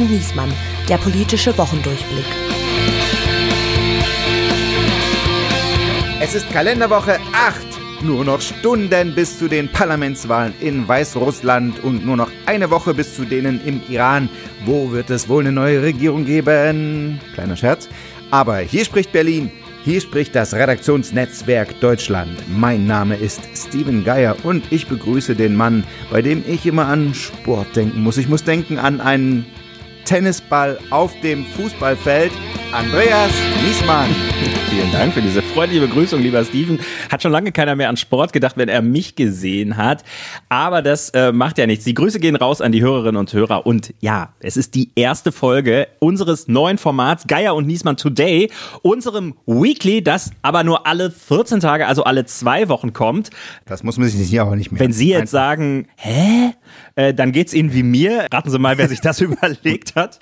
und Niesmann, der politische Wochendurchblick. Es ist Kalenderwoche 8. Nur noch Stunden bis zu den Parlamentswahlen in Weißrussland und nur noch eine Woche bis zu denen im Iran. Wo wird es wohl eine neue Regierung geben? Kleiner Scherz. Aber hier spricht Berlin. Hier spricht das Redaktionsnetzwerk Deutschland. Mein Name ist Steven Geier und ich begrüße den Mann, bei dem ich immer an Sport denken muss. Ich muss denken an einen Tennisball auf dem Fußballfeld. Andreas Niesmann. Vielen Dank für diese freundliche Begrüßung, lieber Steven. Hat schon lange keiner mehr an Sport gedacht, wenn er mich gesehen hat. Aber das äh, macht ja nichts. Die Grüße gehen raus an die Hörerinnen und Hörer. Und ja, es ist die erste Folge unseres neuen Formats Geier und Niesmann Today, unserem Weekly, das aber nur alle 14 Tage, also alle zwei Wochen kommt. Das muss man sich hier auch nicht mehr. Wenn Sie jetzt sagen, hä? Äh, dann geht's Ihnen wie mir. Raten Sie mal, wer sich das überlegt hat.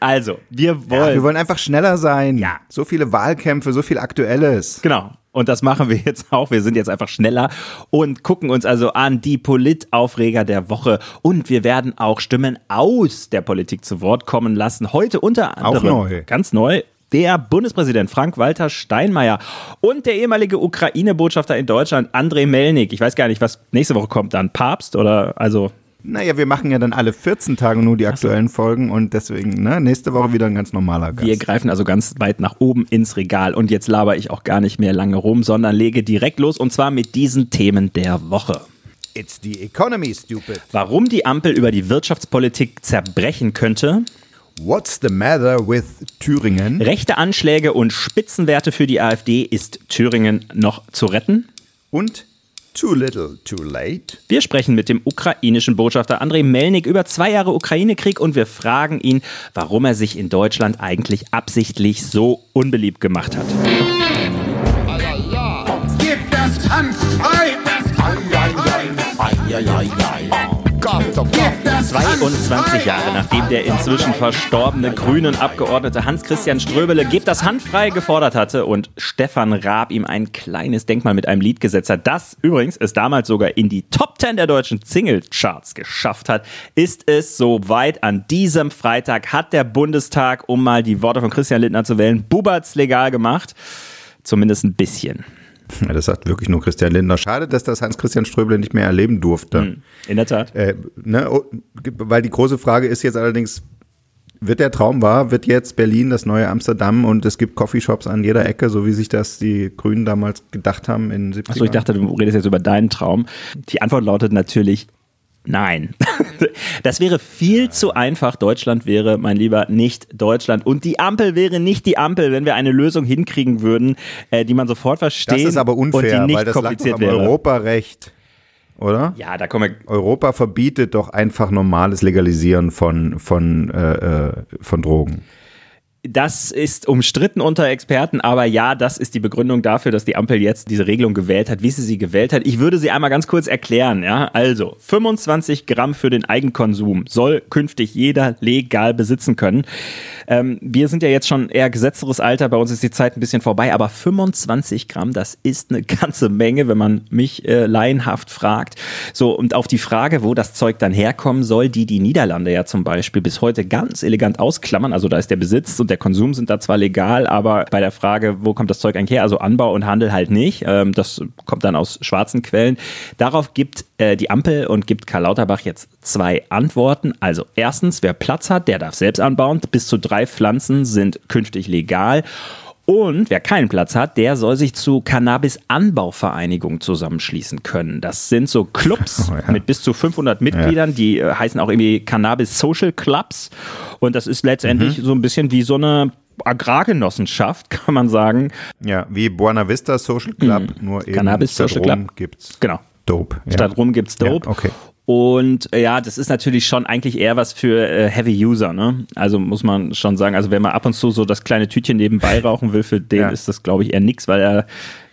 Also, wir wollen. Ja, wir wollen einfach schneller sein. Ja. So viele Wahlkämpfe, so viel Aktuelles. Genau. Und das machen wir jetzt auch. Wir sind jetzt einfach schneller und gucken uns also an die Politaufreger der Woche. Und wir werden auch Stimmen aus der Politik zu Wort kommen lassen. Heute unter anderem. Auch neu. Ganz neu der Bundespräsident Frank-Walter Steinmeier und der ehemalige Ukraine-Botschafter in Deutschland Andrei Melnik. Ich weiß gar nicht, was nächste Woche kommt dann. Papst oder also naja, wir machen ja dann alle 14 Tage nur die aktuellen so. Folgen und deswegen, ne, nächste Woche wieder ein ganz normaler Gast. Wir greifen also ganz weit nach oben ins Regal und jetzt laber ich auch gar nicht mehr lange rum, sondern lege direkt los und zwar mit diesen Themen der Woche. It's the economy, stupid. Warum die Ampel über die Wirtschaftspolitik zerbrechen könnte. What's the matter with Thüringen? Rechte Anschläge und Spitzenwerte für die AfD. Ist Thüringen noch zu retten? Und Too little, too late. Wir sprechen mit dem ukrainischen Botschafter Andrei Melnik über zwei Jahre Ukraine-Krieg und wir fragen ihn, warum er sich in Deutschland eigentlich absichtlich so unbeliebt gemacht hat. Gib das Hand frei! 22 Jahre nachdem der inzwischen verstorbene grünen Abgeordnete Hans-Christian Ströbele Gebt das handfrei gefordert hatte und Stefan Raab ihm ein kleines Denkmal mit einem Lied gesetzt hat, das übrigens es damals sogar in die Top 10 der deutschen Single-Charts geschafft hat, ist es soweit. An diesem Freitag hat der Bundestag, um mal die Worte von Christian Lindner zu wählen, Buberts legal gemacht. Zumindest ein bisschen. Ja, das sagt wirklich nur Christian Lindner. Schade, dass das Hans-Christian Ströbele nicht mehr erleben durfte. Hm, in der Tat. Äh, ne, oh, weil die große Frage ist jetzt allerdings, wird der Traum wahr? Wird jetzt Berlin das neue Amsterdam und es gibt Coffeeshops an jeder Ecke, so wie sich das die Grünen damals gedacht haben in 70 Achso, ich dachte, du redest jetzt über deinen Traum. Die Antwort lautet natürlich Nein. Das wäre viel zu einfach. Deutschland wäre, mein Lieber, nicht Deutschland. Und die Ampel wäre nicht die Ampel, wenn wir eine Lösung hinkriegen würden, äh, die man sofort versteht. Das ist aber unfair, und die nicht weil das kompliziert wäre. Europarecht, oder? Ja, da kommen wir. Europa verbietet doch einfach normales Legalisieren von, von, äh, äh von Drogen. Das ist umstritten unter Experten, aber ja, das ist die Begründung dafür, dass die Ampel jetzt diese Regelung gewählt hat, wie sie sie gewählt hat. Ich würde sie einmal ganz kurz erklären. Ja? Also, 25 Gramm für den Eigenkonsum soll künftig jeder legal besitzen können. Ähm, wir sind ja jetzt schon eher gesetzteres Alter, bei uns ist die Zeit ein bisschen vorbei, aber 25 Gramm, das ist eine ganze Menge, wenn man mich äh, laienhaft fragt. So, und auf die Frage, wo das Zeug dann herkommen soll, die die Niederlande ja zum Beispiel bis heute ganz elegant ausklammern, also da ist der Besitz und der Konsum sind da zwar legal, aber bei der Frage, wo kommt das Zeug eigentlich her, also Anbau und Handel halt nicht, ähm, das kommt dann aus schwarzen Quellen. Darauf gibt äh, die Ampel und gibt Karl Lauterbach jetzt zwei Antworten. Also erstens, wer Platz hat, der darf selbst anbauen, bis zu drei Pflanzen sind künftig legal. Und wer keinen Platz hat, der soll sich zu Cannabis-Anbauvereinigungen zusammenschließen können. Das sind so Clubs oh, ja. mit bis zu 500 Mitgliedern, ja. die äh, heißen auch irgendwie Cannabis Social Clubs. Und das ist letztendlich mhm. so ein bisschen wie so eine Agrargenossenschaft, kann man sagen. Ja, wie Buena Vista Social Club, mhm. nur eben Cannabis Social Club gibt's. Genau. Dope. Ja. Statt rum gibt's Dope. Okay. Und äh, ja, das ist natürlich schon eigentlich eher was für äh, Heavy User, ne? Also muss man schon sagen, also wenn man ab und zu so das kleine Tütchen nebenbei rauchen will, für den ja. ist das, glaube ich, eher nix, weil er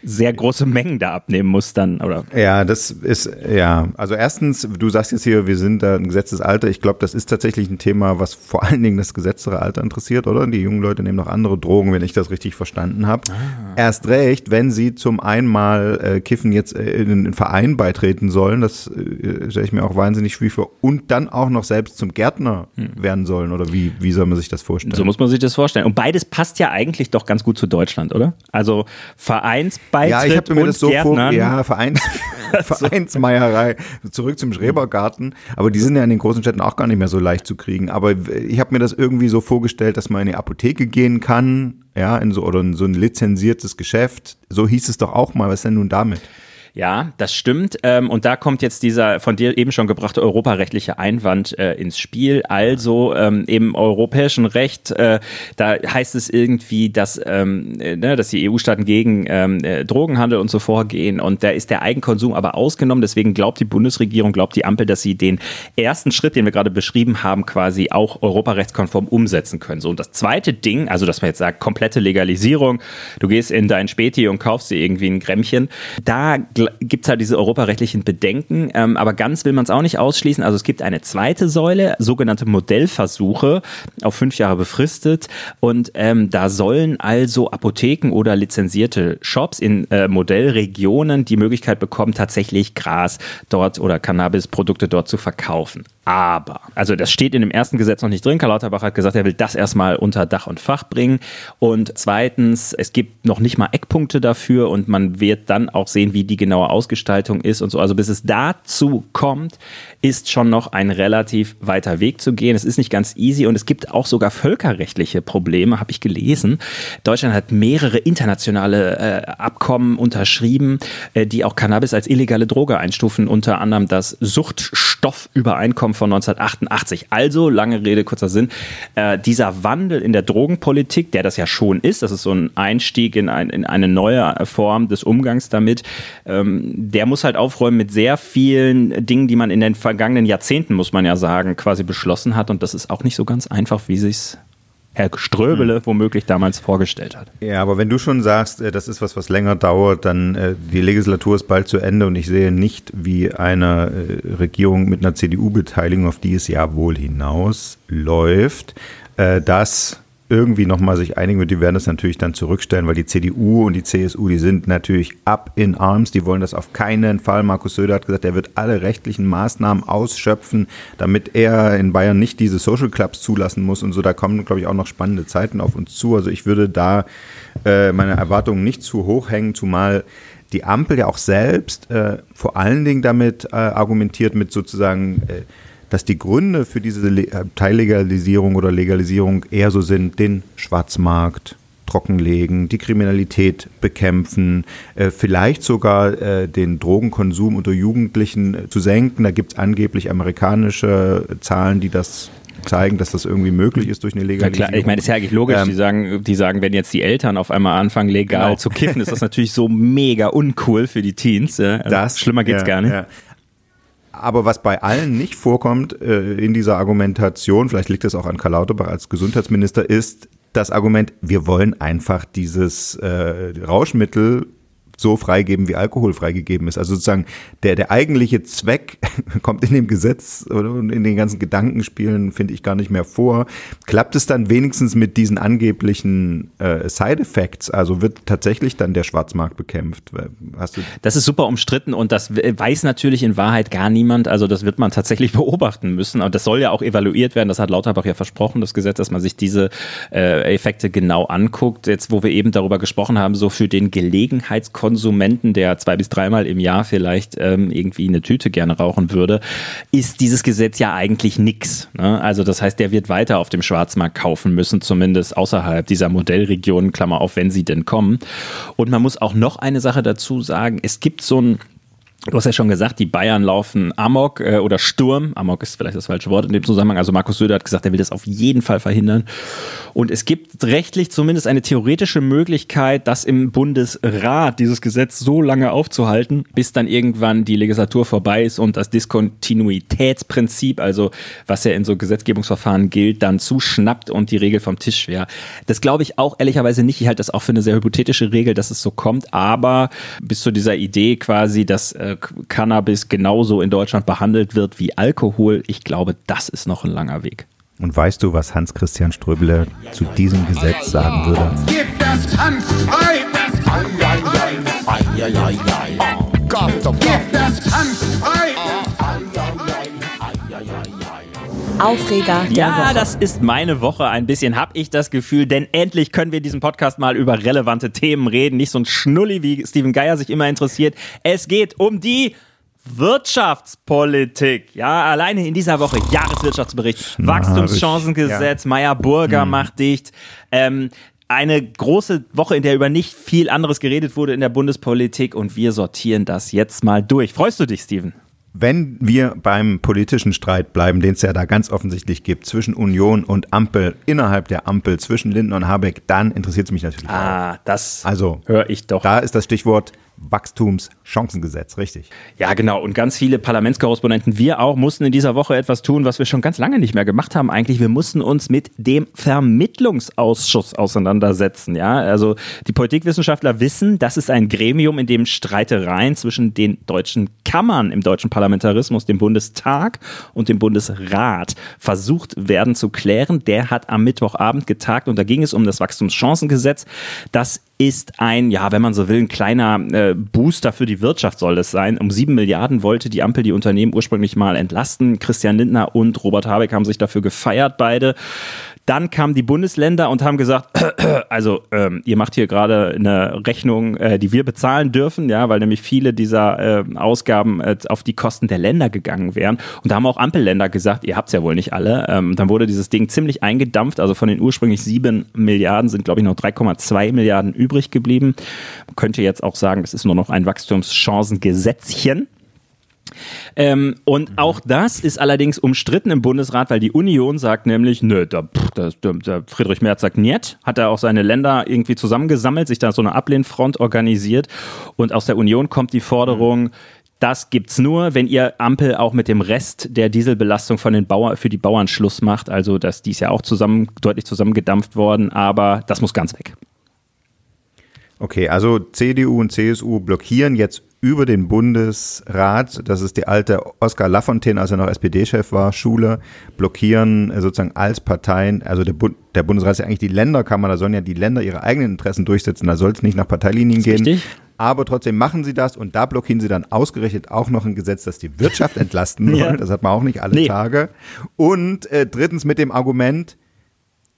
sehr große Mengen da abnehmen muss dann, oder? Ja, das ist, ja, also erstens, du sagst jetzt hier, wir sind da ein Gesetzesalter. Ich glaube, das ist tatsächlich ein Thema, was vor allen Dingen das gesetztere Alter interessiert, oder? Die jungen Leute nehmen noch andere Drogen, wenn ich das richtig verstanden habe. Ah. Erst recht, wenn sie zum einmal äh, Kiffen jetzt äh, in einen Verein beitreten sollen, das äh, stelle ich mir auch wahnsinnig schwierig vor, und dann auch noch selbst zum Gärtner hm. werden sollen, oder wie, wie soll man sich das vorstellen? So muss man sich das vorstellen. Und beides passt ja eigentlich doch ganz gut zu Deutschland, oder? Also Vereinsbeitritt ja, ich mir das so vor, ja, Vereins, Vereinsmeierei, zurück zum Schrebergarten, aber die sind ja in den großen Städten auch gar nicht mehr so leicht zu kriegen, aber ich habe mir das irgendwie so vorgestellt, dass man in die Apotheke gehen kann, ja, in so oder in so ein lizenziertes Geschäft. So hieß es doch auch mal, was ist denn nun damit? Ja, das stimmt. Ähm, und da kommt jetzt dieser von dir eben schon gebrachte europarechtliche Einwand äh, ins Spiel. Also ähm, im europäischen Recht, äh, da heißt es irgendwie, dass, ähm, äh, ne, dass die EU-Staaten gegen ähm, äh, Drogenhandel und so vorgehen. Und da ist der Eigenkonsum aber ausgenommen. Deswegen glaubt die Bundesregierung, glaubt die Ampel, dass sie den ersten Schritt, den wir gerade beschrieben haben, quasi auch europarechtskonform umsetzen können. So, und das zweite Ding, also dass man jetzt sagt, komplette Legalisierung, du gehst in dein Späti und kaufst dir irgendwie ein Grämmchen, da gibt es halt diese europarechtlichen Bedenken, ähm, aber ganz will man es auch nicht ausschließen. Also es gibt eine zweite Säule, sogenannte Modellversuche, auf fünf Jahre befristet. Und ähm, da sollen also Apotheken oder lizenzierte Shops in äh, Modellregionen die Möglichkeit bekommen, tatsächlich Gras dort oder Cannabisprodukte dort zu verkaufen. Aber, also das steht in dem ersten Gesetz noch nicht drin. Karl Lauterbach hat gesagt, er will das erstmal unter Dach und Fach bringen. Und zweitens, es gibt noch nicht mal Eckpunkte dafür und man wird dann auch sehen, wie die genaue Ausgestaltung ist und so. Also bis es dazu kommt, ist schon noch ein relativ weiter Weg zu gehen. Es ist nicht ganz easy und es gibt auch sogar völkerrechtliche Probleme, habe ich gelesen. Deutschland hat mehrere internationale äh, Abkommen unterschrieben, äh, die auch Cannabis als illegale Droge einstufen, unter anderem das Suchtstoffübereinkommen von 1988. Also, lange Rede, kurzer Sinn, äh, dieser Wandel in der Drogenpolitik, der das ja schon ist, das ist so ein Einstieg in, ein, in eine neue Form des Umgangs damit, ähm, der muss halt aufräumen mit sehr vielen Dingen, die man in den vergangenen Jahrzehnten, muss man ja sagen, quasi beschlossen hat. Und das ist auch nicht so ganz einfach, wie sich's Herr Ströbele hm. womöglich damals vorgestellt hat. Ja, aber wenn du schon sagst, äh, das ist was, was länger dauert, dann äh, die Legislatur ist bald zu Ende und ich sehe nicht, wie eine äh, Regierung mit einer CDU-Beteiligung, auf die es ja wohl hinausläuft, das irgendwie nochmal sich einigen wird, die werden das natürlich dann zurückstellen, weil die CDU und die CSU, die sind natürlich up in arms, die wollen das auf keinen Fall. Markus Söder hat gesagt, er wird alle rechtlichen Maßnahmen ausschöpfen, damit er in Bayern nicht diese Social Clubs zulassen muss und so. Da kommen, glaube ich, auch noch spannende Zeiten auf uns zu. Also ich würde da äh, meine Erwartungen nicht zu hoch hängen, zumal die Ampel ja auch selbst äh, vor allen Dingen damit äh, argumentiert mit sozusagen äh, dass die Gründe für diese äh, Teillegalisierung oder Legalisierung eher so sind, den Schwarzmarkt trockenlegen, die Kriminalität bekämpfen, äh, vielleicht sogar äh, den Drogenkonsum unter Jugendlichen zu senken. Da gibt es angeblich amerikanische Zahlen, die das zeigen, dass das irgendwie möglich ist durch eine Legalisierung. Ja, klar. Ich meine, das ist ja eigentlich logisch. Ähm, die sagen, die sagen, wenn jetzt die Eltern auf einmal anfangen, legal genau. zu kiffen, ist das natürlich so mega uncool für die Teens. Also das, schlimmer geht's ja, gar nicht. Aber was bei allen nicht vorkommt äh, in dieser Argumentation, vielleicht liegt es auch an Karl Lauterbach als Gesundheitsminister, ist das Argument, wir wollen einfach dieses äh, Rauschmittel so freigeben, wie Alkohol freigegeben ist. Also sozusagen der, der eigentliche Zweck kommt in dem Gesetz und in den ganzen Gedankenspielen, finde ich, gar nicht mehr vor. Klappt es dann wenigstens mit diesen angeblichen äh, Side-Effects? Also wird tatsächlich dann der Schwarzmarkt bekämpft? Hast du das ist super umstritten und das weiß natürlich in Wahrheit gar niemand. Also das wird man tatsächlich beobachten müssen. Und das soll ja auch evaluiert werden. Das hat Lauterbach ja versprochen, das Gesetz, dass man sich diese äh, Effekte genau anguckt. Jetzt, wo wir eben darüber gesprochen haben, so für den Gelegenheitskonsum Konsumenten, der zwei bis dreimal im Jahr vielleicht ähm, irgendwie eine Tüte gerne rauchen würde, ist dieses Gesetz ja eigentlich nichts. Ne? Also das heißt, der wird weiter auf dem Schwarzmarkt kaufen müssen, zumindest außerhalb dieser Modellregionen, Klammer auf, wenn sie denn kommen. Und man muss auch noch eine Sache dazu sagen, es gibt so ein Du hast ja schon gesagt, die Bayern laufen Amok äh, oder Sturm. Amok ist vielleicht das falsche Wort in dem Zusammenhang. Also Markus Söder hat gesagt, er will das auf jeden Fall verhindern. Und es gibt rechtlich zumindest eine theoretische Möglichkeit, das im Bundesrat dieses Gesetz so lange aufzuhalten, bis dann irgendwann die Legislatur vorbei ist und das Diskontinuitätsprinzip, also was ja in so Gesetzgebungsverfahren gilt, dann zuschnappt und die Regel vom Tisch wäre. Das glaube ich auch ehrlicherweise nicht. Ich halte das auch für eine sehr hypothetische Regel, dass es so kommt. Aber bis zu dieser Idee quasi, dass äh, Cannabis genauso in Deutschland behandelt wird wie Alkohol, ich glaube, das ist noch ein langer Weg. Und weißt du, was Hans-Christian Ströbele zu diesem Gesetz sagen würde? Gib das Hanf frei! Gib das Hanf Aufreger der ja, Woche. das ist meine Woche ein bisschen, habe ich das Gefühl, denn endlich können wir in diesem Podcast mal über relevante Themen reden. Nicht so ein Schnulli, wie Steven Geier sich immer interessiert. Es geht um die Wirtschaftspolitik. Ja, alleine in dieser Woche Jahreswirtschaftsbericht, Wachstumschancengesetz, ja. Meyer Burger hm. macht dicht. Ähm, eine große Woche, in der über nicht viel anderes geredet wurde in der Bundespolitik und wir sortieren das jetzt mal durch. Freust du dich, Steven? Wenn wir beim politischen Streit bleiben, den es ja da ganz offensichtlich gibt, zwischen Union und Ampel, innerhalb der Ampel, zwischen Linden und Habeck, dann interessiert es mich natürlich ah, auch. Das also, höre ich doch. Da ist das Stichwort Wachstumschancengesetz, richtig. Ja, genau. Und ganz viele Parlamentskorrespondenten, wir auch, mussten in dieser Woche etwas tun, was wir schon ganz lange nicht mehr gemacht haben. Eigentlich, wir mussten uns mit dem Vermittlungsausschuss auseinandersetzen. Ja, also die Politikwissenschaftler wissen, das ist ein Gremium, in dem Streitereien zwischen den deutschen Kammern im deutschen Parlamentarismus, dem Bundestag und dem Bundesrat versucht werden zu klären. Der hat am Mittwochabend getagt und da ging es um das Wachstumschancengesetz. Das ist ein, ja, wenn man so will, ein kleiner äh, Booster für die Wirtschaft soll es sein. Um sieben Milliarden wollte die Ampel die Unternehmen ursprünglich mal entlasten. Christian Lindner und Robert Habeck haben sich dafür gefeiert, beide. Dann kamen die Bundesländer und haben gesagt, also ähm, ihr macht hier gerade eine Rechnung, äh, die wir bezahlen dürfen, ja, weil nämlich viele dieser äh, Ausgaben äh, auf die Kosten der Länder gegangen wären. Und da haben auch Ampelländer gesagt, ihr habt es ja wohl nicht alle. Ähm, dann wurde dieses Ding ziemlich eingedampft. Also von den ursprünglich sieben Milliarden sind, glaube ich, noch 3,2 Milliarden übrig geblieben. Man könnte jetzt auch sagen, das ist nur noch ein Wachstumschancengesetzchen. Ähm, und mhm. auch das ist allerdings umstritten im Bundesrat, weil die Union sagt nämlich, nö, da, da, da Friedrich Merz sagt niet, hat er auch seine Länder irgendwie zusammengesammelt, sich da so eine Ablehnfront organisiert und aus der Union kommt die Forderung, mhm. Das gibt's nur, wenn ihr Ampel auch mit dem Rest der Dieselbelastung von den Bauern für die Bauern Schluss macht. Also, dass die ist ja auch zusammen, deutlich zusammengedampft worden, aber das muss ganz weg. Okay, also CDU und CSU blockieren jetzt über den Bundesrat, das ist die alte Oskar Lafontaine, als er noch SPD-Chef war, Schule, blockieren äh, sozusagen als Parteien, also der, Bund, der Bundesrat ist ja eigentlich die Länderkammer, da sollen ja die Länder ihre eigenen Interessen durchsetzen, da soll es nicht nach Parteilinien gehen. Richtig. Aber trotzdem machen sie das und da blockieren sie dann ausgerechnet auch noch ein Gesetz, das die Wirtschaft entlasten soll. Ja. Das hat man auch nicht alle nee. Tage. Und äh, drittens mit dem Argument,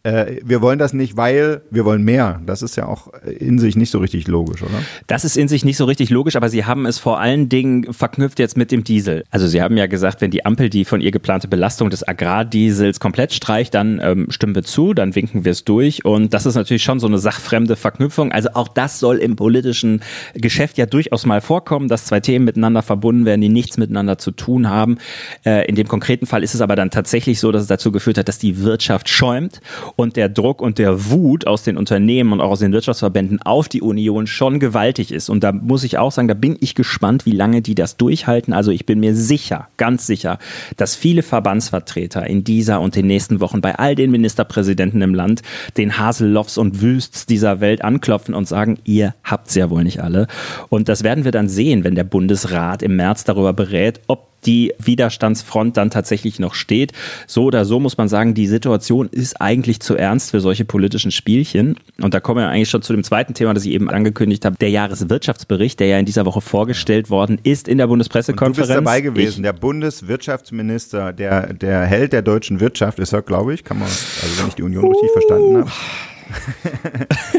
äh, wir wollen das nicht, weil wir wollen mehr. Das ist ja auch in sich nicht so richtig logisch, oder? Das ist in sich nicht so richtig logisch, aber Sie haben es vor allen Dingen verknüpft jetzt mit dem Diesel. Also Sie haben ja gesagt, wenn die Ampel die von ihr geplante Belastung des Agrardiesels komplett streicht, dann ähm, stimmen wir zu, dann winken wir es durch. Und das ist natürlich schon so eine sachfremde Verknüpfung. Also auch das soll im politischen Geschäft ja durchaus mal vorkommen, dass zwei Themen miteinander verbunden werden, die nichts miteinander zu tun haben. Äh, in dem konkreten Fall ist es aber dann tatsächlich so, dass es dazu geführt hat, dass die Wirtschaft schäumt und der Druck und der Wut aus den Unternehmen und auch aus den Wirtschaftsverbänden auf die Union schon gewaltig ist. Und da muss ich auch sagen, da bin ich gespannt, wie lange die das durchhalten. Also ich bin mir sicher, ganz sicher, dass viele Verbandsvertreter in dieser und den nächsten Wochen bei all den Ministerpräsidenten im Land den Haselloffs und Wüsts dieser Welt anklopfen und sagen, ihr habt's ja wohl nicht alle. Und das werden wir dann sehen, wenn der Bundesrat im März darüber berät, ob die Widerstandsfront dann tatsächlich noch steht. So oder so muss man sagen, die Situation ist eigentlich zu ernst für solche politischen Spielchen. Und da kommen wir eigentlich schon zu dem zweiten Thema, das ich eben angekündigt habe. Der Jahreswirtschaftsbericht, der ja in dieser Woche vorgestellt worden ist in der Bundespressekonferenz. Und du bist dabei gewesen. Ich, der Bundeswirtschaftsminister, der, der Held der deutschen Wirtschaft ist er, glaube ich, kann man, also wenn ich die Union uh. richtig verstanden habe.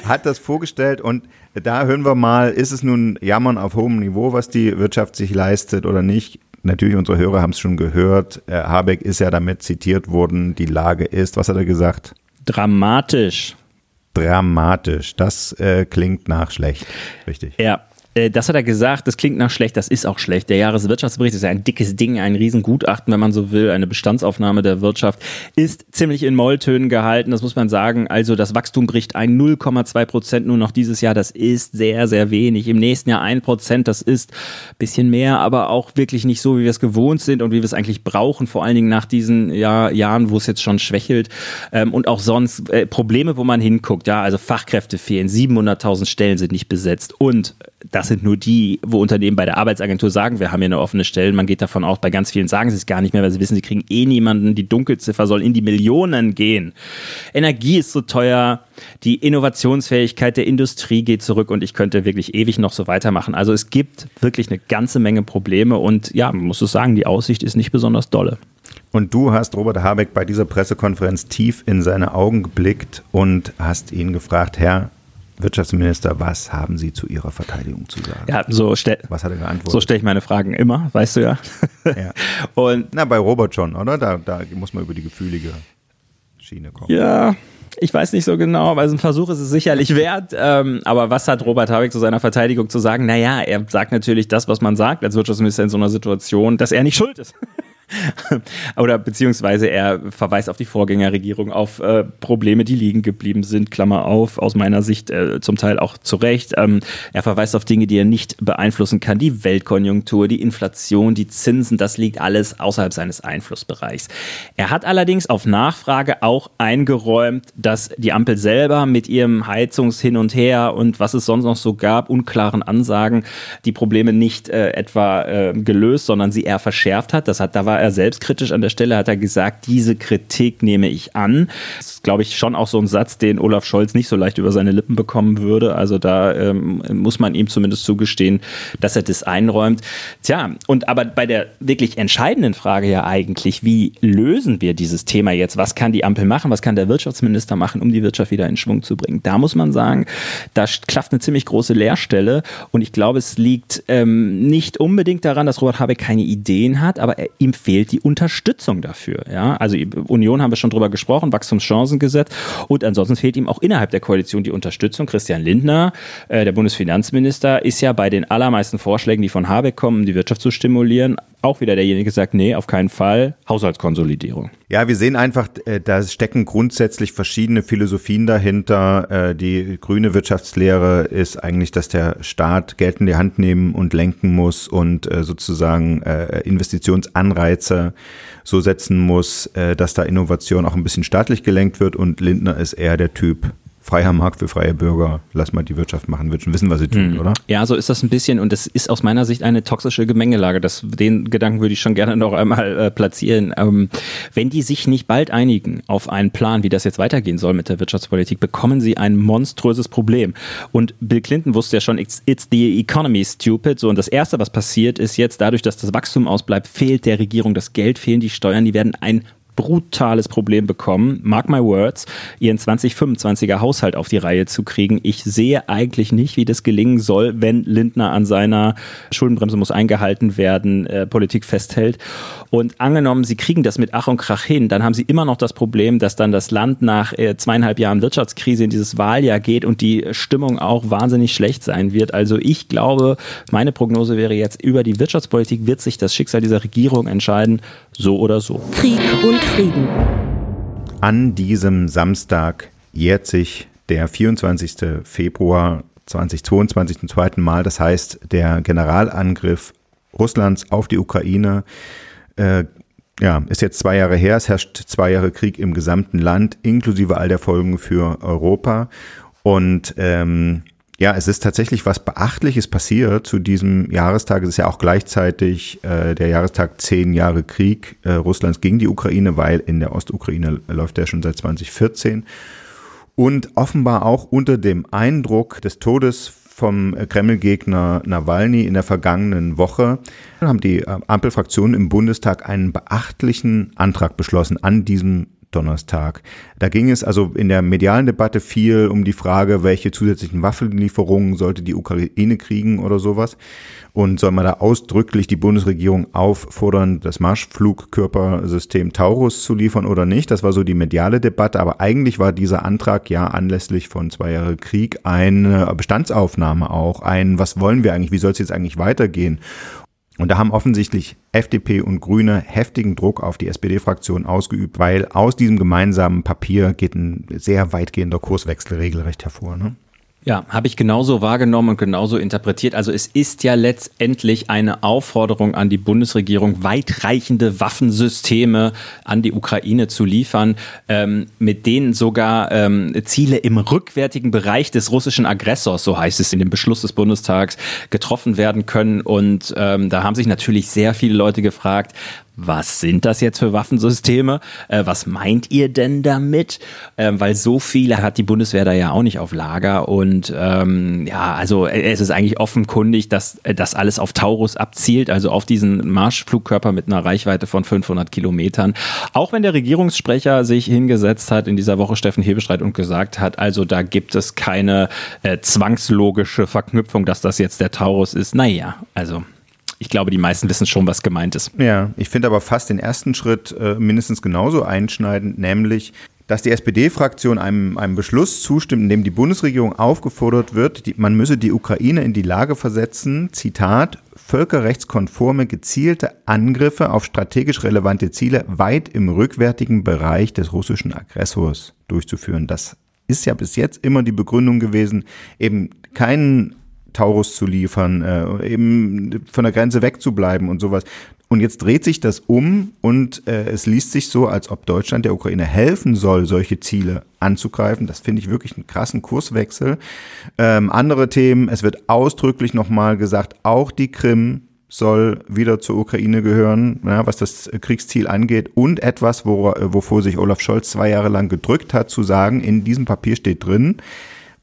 hat das vorgestellt und da hören wir mal, ist es nun Jammern auf hohem Niveau, was die Wirtschaft sich leistet oder nicht? Natürlich, unsere Hörer haben es schon gehört. Äh, Habeck ist ja damit zitiert worden, die Lage ist, was hat er gesagt? Dramatisch. Dramatisch. Das äh, klingt nach schlecht. Richtig. Ja, das hat er gesagt, das klingt nach schlecht, das ist auch schlecht. Der Jahreswirtschaftsbericht ist ja ein dickes Ding, ein Riesengutachten, wenn man so will, eine Bestandsaufnahme der Wirtschaft, ist ziemlich in Molltönen gehalten, das muss man sagen. Also das Wachstum bricht ein 0,2 Prozent nur noch dieses Jahr, das ist sehr, sehr wenig. Im nächsten Jahr ein Prozent, das ist ein bisschen mehr, aber auch wirklich nicht so, wie wir es gewohnt sind und wie wir es eigentlich brauchen, vor allen Dingen nach diesen ja, Jahren, wo es jetzt schon schwächelt. Ähm, und auch sonst äh, Probleme, wo man hinguckt, ja, also Fachkräfte fehlen, 700.000 Stellen sind nicht besetzt und das sind nur die, wo Unternehmen bei der Arbeitsagentur sagen, wir haben hier eine offene Stelle. Man geht davon aus, bei ganz vielen sagen sie es gar nicht mehr, weil sie wissen, sie kriegen eh niemanden. Die Dunkelziffer soll in die Millionen gehen. Energie ist so teuer, die Innovationsfähigkeit der Industrie geht zurück und ich könnte wirklich ewig noch so weitermachen. Also es gibt wirklich eine ganze Menge Probleme und ja, man muss es sagen, die Aussicht ist nicht besonders dolle. Und du hast Robert Habeck bei dieser Pressekonferenz tief in seine Augen geblickt und hast ihn gefragt, Herr Wirtschaftsminister, was haben Sie zu Ihrer Verteidigung zu sagen? Ja, so stell, was hat er geantwortet? So stelle ich meine Fragen immer, weißt du ja. ja. Und Na, bei Robert schon, oder? Da, da muss man über die gefühlige Schiene kommen. Ja, ich weiß nicht so genau, weil so ein Versuch ist es sicherlich wert. Ähm, aber was hat Robert Habeck zu seiner Verteidigung zu sagen? Naja, er sagt natürlich das, was man sagt als Wirtschaftsminister in so einer Situation, dass er nicht schuld ist. Oder beziehungsweise er verweist auf die Vorgängerregierung, auf äh, Probleme, die liegen geblieben sind, Klammer auf, aus meiner Sicht äh, zum Teil auch zu Recht. Ähm, er verweist auf Dinge, die er nicht beeinflussen kann, die Weltkonjunktur, die Inflation, die Zinsen, das liegt alles außerhalb seines Einflussbereichs. Er hat allerdings auf Nachfrage auch eingeräumt, dass die Ampel selber mit ihrem Heizungshin und Her und was es sonst noch so gab, unklaren Ansagen, die Probleme nicht äh, etwa äh, gelöst, sondern sie eher verschärft hat. Das hat, da war war er selbstkritisch an der Stelle, hat er gesagt, diese Kritik nehme ich an. Das ist, glaube ich, schon auch so ein Satz, den Olaf Scholz nicht so leicht über seine Lippen bekommen würde. Also da ähm, muss man ihm zumindest zugestehen, dass er das einräumt. Tja, und aber bei der wirklich entscheidenden Frage ja eigentlich, wie lösen wir dieses Thema jetzt? Was kann die Ampel machen? Was kann der Wirtschaftsminister machen, um die Wirtschaft wieder in Schwung zu bringen? Da muss man sagen, da klafft eine ziemlich große Leerstelle und ich glaube, es liegt ähm, nicht unbedingt daran, dass Robert Habeck keine Ideen hat, aber er, ihm fehlt die Unterstützung dafür. Ja? Also Union haben wir schon drüber gesprochen, Wachstumschancengesetz und ansonsten fehlt ihm auch innerhalb der Koalition die Unterstützung. Christian Lindner, äh, der Bundesfinanzminister, ist ja bei den allermeisten Vorschlägen, die von Habeck kommen, die Wirtschaft zu stimulieren, auch wieder derjenige, der sagt, nee, auf keinen Fall, Haushaltskonsolidierung. Ja, wir sehen einfach, äh, da stecken grundsätzlich verschiedene Philosophien dahinter. Äh, die grüne Wirtschaftslehre ist eigentlich, dass der Staat Geld in die Hand nehmen und lenken muss und äh, sozusagen Investitionsanreize so setzen muss, dass da Innovation auch ein bisschen staatlich gelenkt wird. Und Lindner ist eher der Typ, freier Markt für freie Bürger, lass mal die Wirtschaft machen, wird schon wissen, was sie tun, hm. oder? Ja, so ist das ein bisschen und das ist aus meiner Sicht eine toxische Gemengelage. Das, den Gedanken würde ich schon gerne noch einmal äh, platzieren. Ähm, wenn die sich nicht bald einigen auf einen Plan, wie das jetzt weitergehen soll mit der Wirtschaftspolitik, bekommen sie ein monströses Problem. Und Bill Clinton wusste ja schon, it's, it's the economy stupid. So, und das Erste, was passiert, ist jetzt dadurch, dass das Wachstum ausbleibt, fehlt der Regierung das Geld, fehlen die Steuern, die werden ein brutales Problem bekommen, mark my words, ihren 2025er Haushalt auf die Reihe zu kriegen. Ich sehe eigentlich nicht, wie das gelingen soll, wenn Lindner an seiner Schuldenbremse muss eingehalten werden, äh, Politik festhält. Und angenommen, sie kriegen das mit Ach und Krach hin, dann haben sie immer noch das Problem, dass dann das Land nach äh, zweieinhalb Jahren Wirtschaftskrise in dieses Wahljahr geht und die Stimmung auch wahnsinnig schlecht sein wird. Also ich glaube, meine Prognose wäre jetzt, über die Wirtschaftspolitik wird sich das Schicksal dieser Regierung entscheiden, so oder so. Krieg und Frieden. An diesem Samstag jährt sich der 24. Februar 2022 zum zweiten Mal. Das heißt, der Generalangriff Russlands auf die Ukraine äh, ja, ist jetzt zwei Jahre her. Es herrscht zwei Jahre Krieg im gesamten Land, inklusive all der Folgen für Europa. Und ähm, ja, es ist tatsächlich was Beachtliches passiert zu diesem Jahrestag. Es ist ja auch gleichzeitig äh, der Jahrestag zehn Jahre Krieg äh, Russlands gegen die Ukraine, weil in der Ostukraine läuft der schon seit 2014. Und offenbar auch unter dem Eindruck des Todes vom Kreml-Gegner Nawalny in der vergangenen Woche haben die äh, Ampelfraktionen im Bundestag einen beachtlichen Antrag beschlossen an diesem Donnerstag. Da ging es also in der medialen Debatte viel um die Frage, welche zusätzlichen Waffenlieferungen sollte die Ukraine kriegen oder sowas. Und soll man da ausdrücklich die Bundesregierung auffordern, das Marschflugkörpersystem Taurus zu liefern oder nicht? Das war so die mediale Debatte. Aber eigentlich war dieser Antrag ja anlässlich von zwei Jahre Krieg eine Bestandsaufnahme auch. Ein, was wollen wir eigentlich? Wie soll es jetzt eigentlich weitergehen? Und da haben offensichtlich FDP und Grüne heftigen Druck auf die SPD-Fraktion ausgeübt, weil aus diesem gemeinsamen Papier geht ein sehr weitgehender Kurswechsel regelrecht hervor. Ne? Ja, habe ich genauso wahrgenommen und genauso interpretiert. Also es ist ja letztendlich eine Aufforderung an die Bundesregierung, weitreichende Waffensysteme an die Ukraine zu liefern, ähm, mit denen sogar ähm, Ziele im rückwärtigen Bereich des russischen Aggressors, so heißt es in dem Beschluss des Bundestags, getroffen werden können. Und ähm, da haben sich natürlich sehr viele Leute gefragt, was sind das jetzt für Waffensysteme? Äh, was meint ihr denn damit? Ähm, weil so viele hat die Bundeswehr da ja auch nicht auf Lager. Und ähm, ja, also äh, es ist eigentlich offenkundig, dass äh, das alles auf Taurus abzielt, also auf diesen Marschflugkörper mit einer Reichweite von 500 Kilometern. Auch wenn der Regierungssprecher sich hingesetzt hat in dieser Woche, Steffen Hebestreit, und gesagt hat, also da gibt es keine äh, zwangslogische Verknüpfung, dass das jetzt der Taurus ist. Naja, also ich glaube, die meisten wissen schon, was gemeint ist. Ja, ich finde aber fast den ersten Schritt äh, mindestens genauso einschneidend, nämlich dass die SPD-Fraktion einem, einem Beschluss zustimmt, in dem die Bundesregierung aufgefordert wird, die, man müsse die Ukraine in die Lage versetzen, Zitat, völkerrechtskonforme gezielte Angriffe auf strategisch relevante Ziele weit im rückwärtigen Bereich des russischen Aggressors durchzuführen. Das ist ja bis jetzt immer die Begründung gewesen, eben keinen Taurus zu liefern, äh, eben von der Grenze wegzubleiben und sowas. Und jetzt dreht sich das um und äh, es liest sich so, als ob Deutschland der Ukraine helfen soll, solche Ziele anzugreifen. Das finde ich wirklich einen krassen Kurswechsel. Ähm, andere Themen, es wird ausdrücklich nochmal gesagt, auch die Krim soll wieder zur Ukraine gehören, ja, was das Kriegsziel angeht. Und etwas, wo, wovor sich Olaf Scholz zwei Jahre lang gedrückt hat, zu sagen, in diesem Papier steht drin,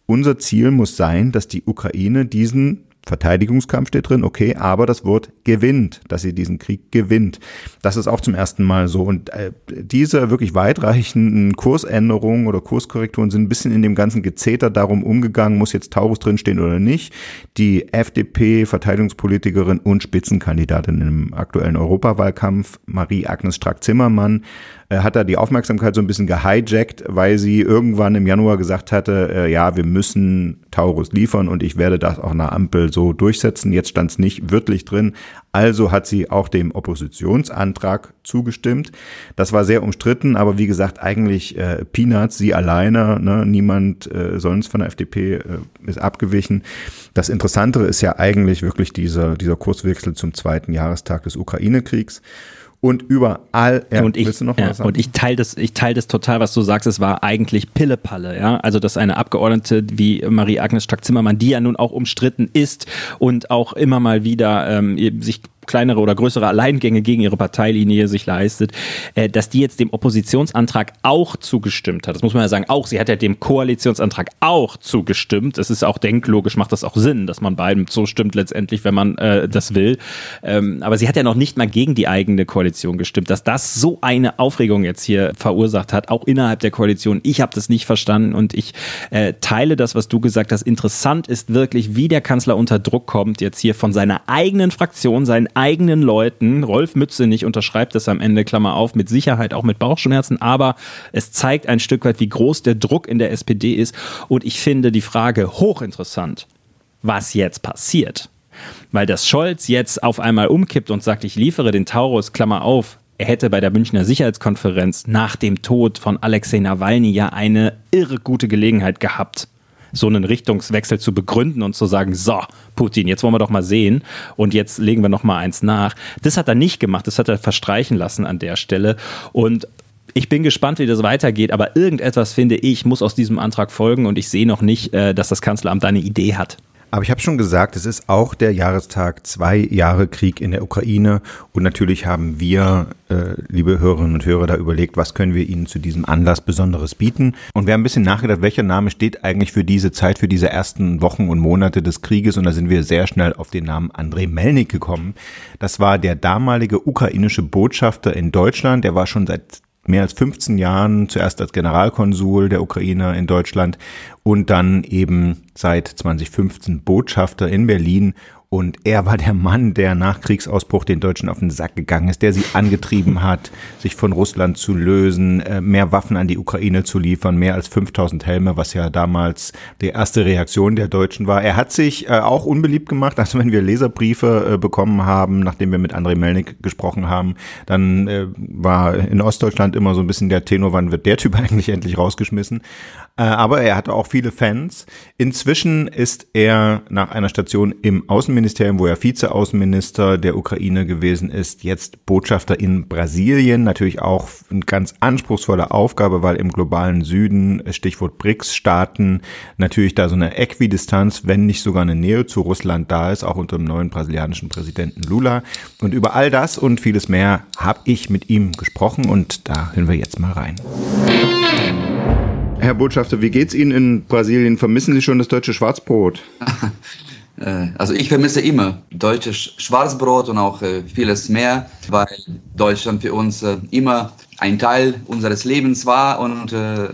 unser Ziel muss sein, dass die Ukraine diesen Verteidigungskampf steht drin, okay, aber das Wort gewinnt, dass sie diesen Krieg gewinnt. Das ist auch zum ersten Mal so. Und äh, diese wirklich weitreichenden Kursänderungen oder Kurskorrekturen sind ein bisschen in dem ganzen Gezeter darum umgegangen, muss jetzt Taurus drinstehen oder nicht. Die FDP-Verteidigungspolitikerin und Spitzenkandidatin im aktuellen Europawahlkampf, Marie-Agnes Strack-Zimmermann, hat er die Aufmerksamkeit so ein bisschen gehijackt, weil sie irgendwann im Januar gesagt hatte, äh, ja, wir müssen Taurus liefern und ich werde das auch nach Ampel so durchsetzen. Jetzt stand es nicht wörtlich drin. Also hat sie auch dem Oppositionsantrag zugestimmt. Das war sehr umstritten, aber wie gesagt, eigentlich äh, Peanuts, sie alleine, ne, niemand äh, sonst von der FDP äh, ist abgewichen. Das Interessantere ist ja eigentlich wirklich dieser, dieser Kurswechsel zum zweiten Jahrestag des Ukraine-Kriegs und überall. Ja, und ich, ja, und ich teile das, ich teile das total, was du sagst. Es war eigentlich Pillepalle, ja. Also, dass eine Abgeordnete wie Marie-Agnes Strack-Zimmermann, die ja nun auch umstritten ist und auch immer mal wieder ähm, sich kleinere oder größere Alleingänge gegen ihre Parteilinie sich leistet, äh, dass die jetzt dem Oppositionsantrag auch zugestimmt hat. Das muss man ja sagen, auch. Sie hat ja dem Koalitionsantrag auch zugestimmt. Es ist auch denklogisch, macht das auch Sinn, dass man beiden zustimmt letztendlich, wenn man äh, das will. Ähm, aber sie hat ja noch nicht mal gegen die eigene Koalition gestimmt. Dass das so eine Aufregung jetzt hier verursacht hat, auch innerhalb der Koalition, ich habe das nicht verstanden und ich äh, teile das, was du gesagt hast. Interessant ist wirklich, wie der Kanzler unter Druck kommt, jetzt hier von seiner eigenen Fraktion, seinen eigenen Leuten. Rolf Mützenich unterschreibt das am Ende, Klammer auf, mit Sicherheit auch mit Bauchschmerzen, aber es zeigt ein Stück weit, wie groß der Druck in der SPD ist. Und ich finde die Frage hochinteressant, was jetzt passiert. Weil das Scholz jetzt auf einmal umkippt und sagt, ich liefere den Taurus, Klammer auf, er hätte bei der Münchner Sicherheitskonferenz nach dem Tod von Alexei Nawalny ja eine irre gute Gelegenheit gehabt, so einen Richtungswechsel zu begründen und zu sagen, so, Putin, jetzt wollen wir doch mal sehen und jetzt legen wir noch mal eins nach. Das hat er nicht gemacht, das hat er verstreichen lassen an der Stelle und ich bin gespannt, wie das weitergeht, aber irgendetwas, finde ich, muss aus diesem Antrag folgen und ich sehe noch nicht, äh, dass das Kanzleramt eine Idee hat. Aber ich habe schon gesagt, es ist auch der Jahrestag zwei Jahre Krieg in der Ukraine und natürlich haben wir, äh, liebe Hörerinnen und Hörer, da überlegt, was können wir Ihnen zu diesem Anlass Besonderes bieten. Und wir haben ein bisschen nachgedacht, welcher Name steht eigentlich für diese Zeit, für diese ersten Wochen und Monate des Krieges und da sind wir sehr schnell auf den Namen Andrei Melnik gekommen. Das war der damalige ukrainische Botschafter in Deutschland, der war schon seit mehr als 15 Jahren, zuerst als Generalkonsul der Ukraine in Deutschland und dann eben seit 2015 Botschafter in Berlin und er war der Mann, der nach Kriegsausbruch den Deutschen auf den Sack gegangen ist, der sie angetrieben hat, sich von Russland zu lösen, äh, mehr Waffen an die Ukraine zu liefern, mehr als 5000 Helme, was ja damals die erste Reaktion der Deutschen war. Er hat sich äh, auch unbeliebt gemacht. Also wenn wir Leserbriefe äh, bekommen haben, nachdem wir mit André Melnik gesprochen haben, dann war in Ostdeutschland immer so ein bisschen der Tenor, wann wird der Typ eigentlich endlich rausgeschmissen? Aber er hatte auch viele Fans. Inzwischen ist er nach einer Station im Außenministerium Außenministerium, wo er Vizeaußenminister der Ukraine gewesen ist, jetzt Botschafter in Brasilien. Natürlich auch eine ganz anspruchsvolle Aufgabe, weil im globalen Süden, Stichwort BRICS-Staaten, natürlich da so eine Äquidistanz, wenn nicht sogar eine Nähe zu Russland da ist, auch unter dem neuen brasilianischen Präsidenten Lula. Und über all das und vieles mehr habe ich mit ihm gesprochen und da hören wir jetzt mal rein. Herr Botschafter, wie geht's Ihnen in Brasilien? Vermissen Sie schon das deutsche Schwarzbrot? Äh, also ich vermisse immer deutsches Schwarzbrot und auch äh, vieles mehr, weil Deutschland für uns äh, immer ein Teil unseres Lebens war und,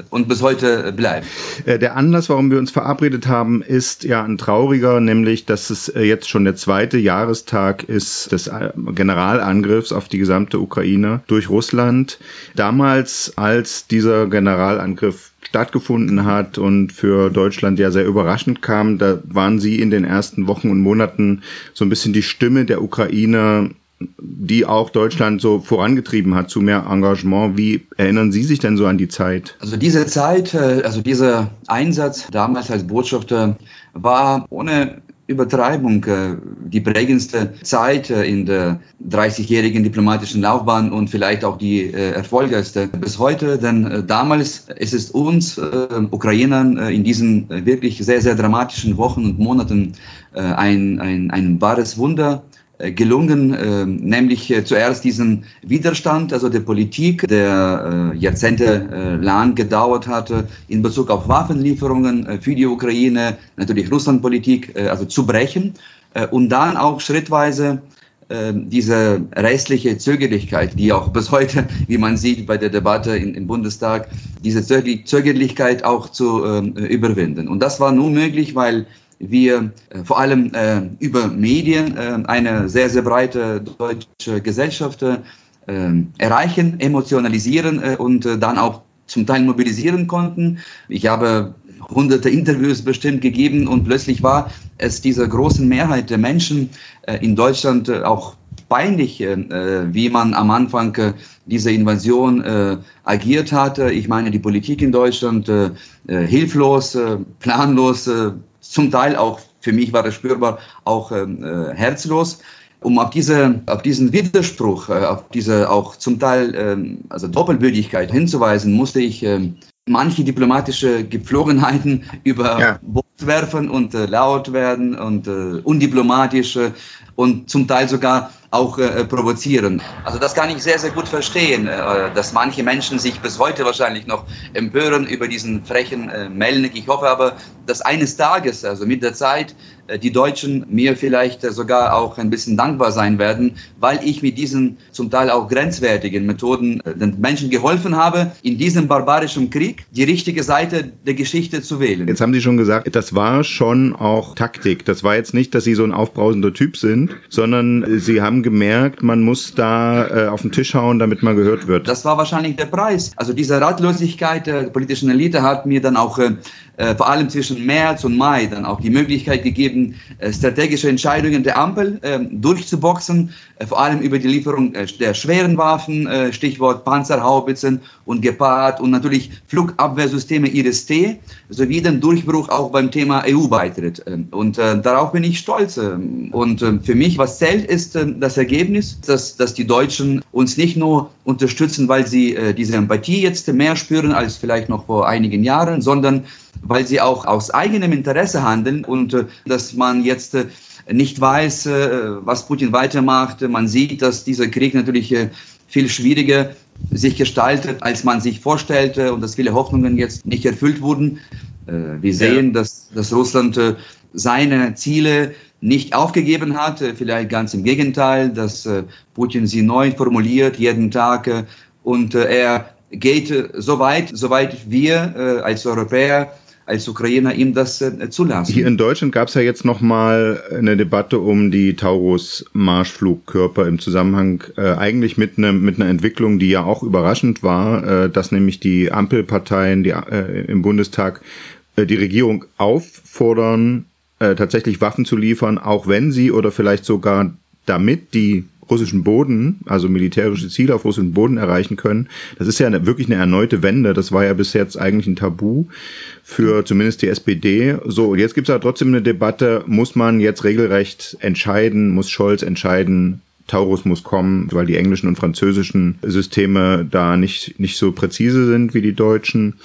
und bis heute bleibt. Der Anlass, warum wir uns verabredet haben, ist ja ein trauriger, nämlich dass es jetzt schon der zweite Jahrestag ist des Generalangriffs auf die gesamte Ukraine durch Russland. Damals, als dieser Generalangriff stattgefunden hat und für Deutschland ja sehr überraschend kam. Da waren Sie in den ersten Wochen und Monaten so ein bisschen die Stimme der Ukraine, die auch Deutschland so vorangetrieben hat zu mehr Engagement. Wie erinnern Sie sich denn so an die Zeit? Also diese Zeit, äh, also dieser Einsatz damals als Botschafter war ohne Übertreibung äh, die prägendste Zeit äh, in der 30-jährigen diplomatischen Laufbahn und vielleicht auch die äh, erfolgreichste bis heute. Denn damals ist es uns Ukrainern in diesen wirklich sehr, sehr dramatischen Wochen und Monaten ein, ein, ein wahres Wunder gelungen, äh, nämlich äh, zuerst diesen Widerstand, also der Politik, der jahrzehntelang gedauert hatte in Bezug auf Waffenlieferungen für die Ukraine, natürlich Russlandpolitik, also zu brechen und dann auch schrittweise diese restliche Zögerlichkeit, die auch bis heute, wie man sieht bei der Debatte im Bundestag, diese Zögerlichkeit auch zu überwinden. Und das war nur möglich, weil wir äh, vor allem äh, über Medien äh, eine sehr, sehr breite deutsche Gesellschaft erreichen, emotionalisieren und dann auch zum Teil mobilisieren konnten. Ich habe hunderte Interviews bestimmt gegeben und plötzlich war es dieser großen Mehrheit der Menschen in Deutschland auch peinlich, wie man am Anfang dieser Invasion agiert hatte. Ich meine, die Politik in Deutschland hilflos, planlos, zum Teil auch, für mich war das spürbar, auch ähm, äh, herzlos. Um auf, diese, auf diesen Widerspruch, äh, auf diese auch zum Teil ähm, also Doppelbödigkeit hinzuweisen, musste ich ähm, manche diplomatische Gepflogenheiten über ja. Bord werfen und äh, laut werden und äh, undiplomatisch und zum Teil sogar auch äh, provozieren. Also das kann ich sehr, sehr gut verstehen, äh, dass manche Menschen sich bis heute wahrscheinlich noch empören über diesen frechen äh, Melnick. Ich hoffe aber, dass eines Tages, also mit der Zeit, äh, die Deutschen mir vielleicht äh, sogar auch ein bisschen dankbar sein werden, weil ich mit diesen zum Teil auch grenzwertigen Methoden äh, den Menschen geholfen habe, in diesem barbarischen Krieg die richtige Seite der Geschichte zu wählen. Jetzt haben Sie schon gesagt, das war schon auch Taktik. Das war jetzt nicht, dass Sie so ein aufbrausender Typ sind, sondern Sie haben gemerkt, man muss da äh, auf den Tisch hauen, damit man gehört wird. Das war wahrscheinlich der Preis. Also diese Ratlosigkeit der politischen Elite hat mir dann auch äh, äh, vor allem zwischen März und Mai dann auch die Möglichkeit gegeben, äh, strategische Entscheidungen der Ampel äh, durchzuboxen, äh, vor allem über die Lieferung äh, der schweren Waffen, äh, Stichwort Panzerhaubitzen und Gepard und natürlich Flugabwehrsysteme IRIS-T, sowie den Durchbruch auch beim Thema EU-Beitritt. Und darauf bin ich stolz. Und für mich, was zählt, ist das Ergebnis, dass, dass die Deutschen uns nicht nur unterstützen, weil sie diese Empathie jetzt mehr spüren als vielleicht noch vor einigen Jahren, sondern weil sie auch aus eigenem Interesse handeln und äh, dass man jetzt äh, nicht weiß, äh, was Putin weitermacht. Man sieht, dass dieser Krieg natürlich viel schwieriger sich gestaltet, als man sich vorstellte und dass viele Hoffnungen jetzt nicht erfüllt wurden. Wir sehen, dass, dass Russland seine Ziele nicht aufgegeben hat, vielleicht ganz im Gegenteil, dass Putin sie neu formuliert jeden Tag und er geht so weit, soweit wir als Europäer als Ukrainer ihm das äh, zulassen. Hier in Deutschland gab es ja jetzt nochmal eine Debatte um die Taurus-Marschflugkörper im Zusammenhang äh, eigentlich mit, ne, mit einer Entwicklung, die ja auch überraschend war, äh, dass nämlich die Ampelparteien die, äh, im Bundestag äh, die Regierung auffordern, äh, tatsächlich Waffen zu liefern, auch wenn sie oder vielleicht sogar damit die russischen Boden, also militärische Ziele auf russischen Boden erreichen können. Das ist ja eine, wirklich eine erneute Wende. Das war ja bis jetzt eigentlich ein Tabu für zumindest die SPD. So, jetzt gibt es aber trotzdem eine Debatte, muss man jetzt regelrecht entscheiden, muss Scholz entscheiden, Taurus muss kommen, weil die englischen und französischen Systeme da nicht, nicht so präzise sind wie die deutschen.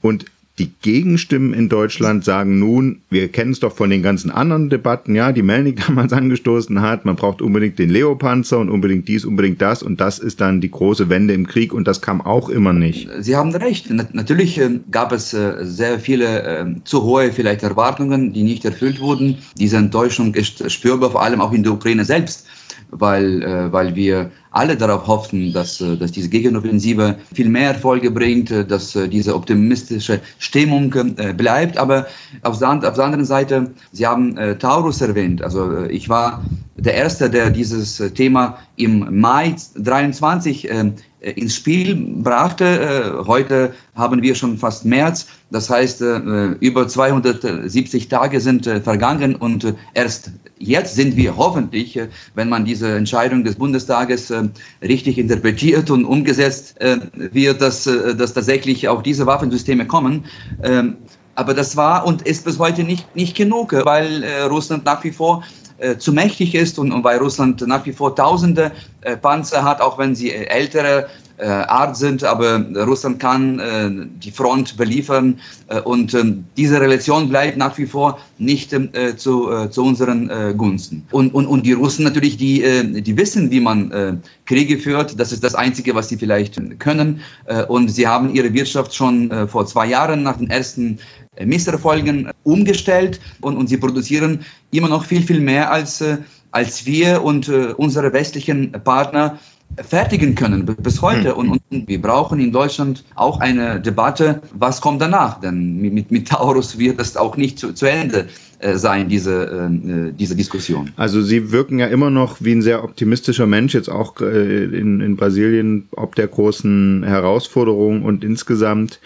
Und die Gegenstimmen in Deutschland sagen nun, wir kennen es doch von den ganzen anderen Debatten, ja, die Melnik damals angestoßen hat, man braucht unbedingt den Leopanzer und unbedingt dies, unbedingt das und das ist dann die große Wende im Krieg und das kam auch immer nicht. Sie haben recht. Natürlich äh, gab es äh, sehr viele äh, zu hohe vielleicht Erwartungen, die nicht erfüllt wurden. Diese Enttäuschung ist spürbar, vor allem auch in der Ukraine selbst weil, äh, weil wir alle darauf hoffen, dass, äh, dass diese Gegenoffensive viel mehr Erfolge bringt, äh, dass äh, diese optimistische Stimmung bleibt. Aber auf der, auf der anderen Seite, Sie haben Taurus erwähnt. Also ich war der Erste, der dieses Thema im Mai 23 äh, ins Spiel brachte. Äh, heute haben wir schon fast März. Das heißt, äh, über 270 Tage sind äh, vergangen und erst jetzt sind wir hoffentlich, wenn man diese Entscheidung des Bundestages richtig interpretiert und umgesetzt wird, dass, dass tatsächlich auch diese Waffensysteme kommen. Ähm, aber das war und ist bis heute nicht, nicht genug, weil Russland nach wie vor äh, zu mächtig ist und, und weil Russland nach wie vor tausende äh, Panzer hat, auch wenn sie äh, ältere äh, Art sind, aber Russland kann äh, die Front beliefern äh, und ähm, diese Relation bleibt nach wie vor nicht äh, zu, äh, zu unseren Gunsten. Und, und, und die Russen natürlich, die, die wissen, wie man Kriege führt, das ist das Einzige, was sie vielleicht können und sie haben ihre Wirtschaft schon vor zwei Jahren nach den ersten Misserfolgen umgestellt und, und sie produzieren immer noch viel, viel mehr als, äh, als wir und äh, unsere westlichen Partner fertigen können bis heute. Hm. Und, und, wir brauchen in Deutschland auch eine Debatte, was kommt danach. Denn mit, mit Taurus wird es auch nicht zu, zu Ende sein, diese, äh, diese Diskussion. Also Sie wirken ja immer noch wie ein sehr optimistischer Mensch, jetzt auch äh, in, in Brasilien, ob der großen Herausforderung und insgesamt.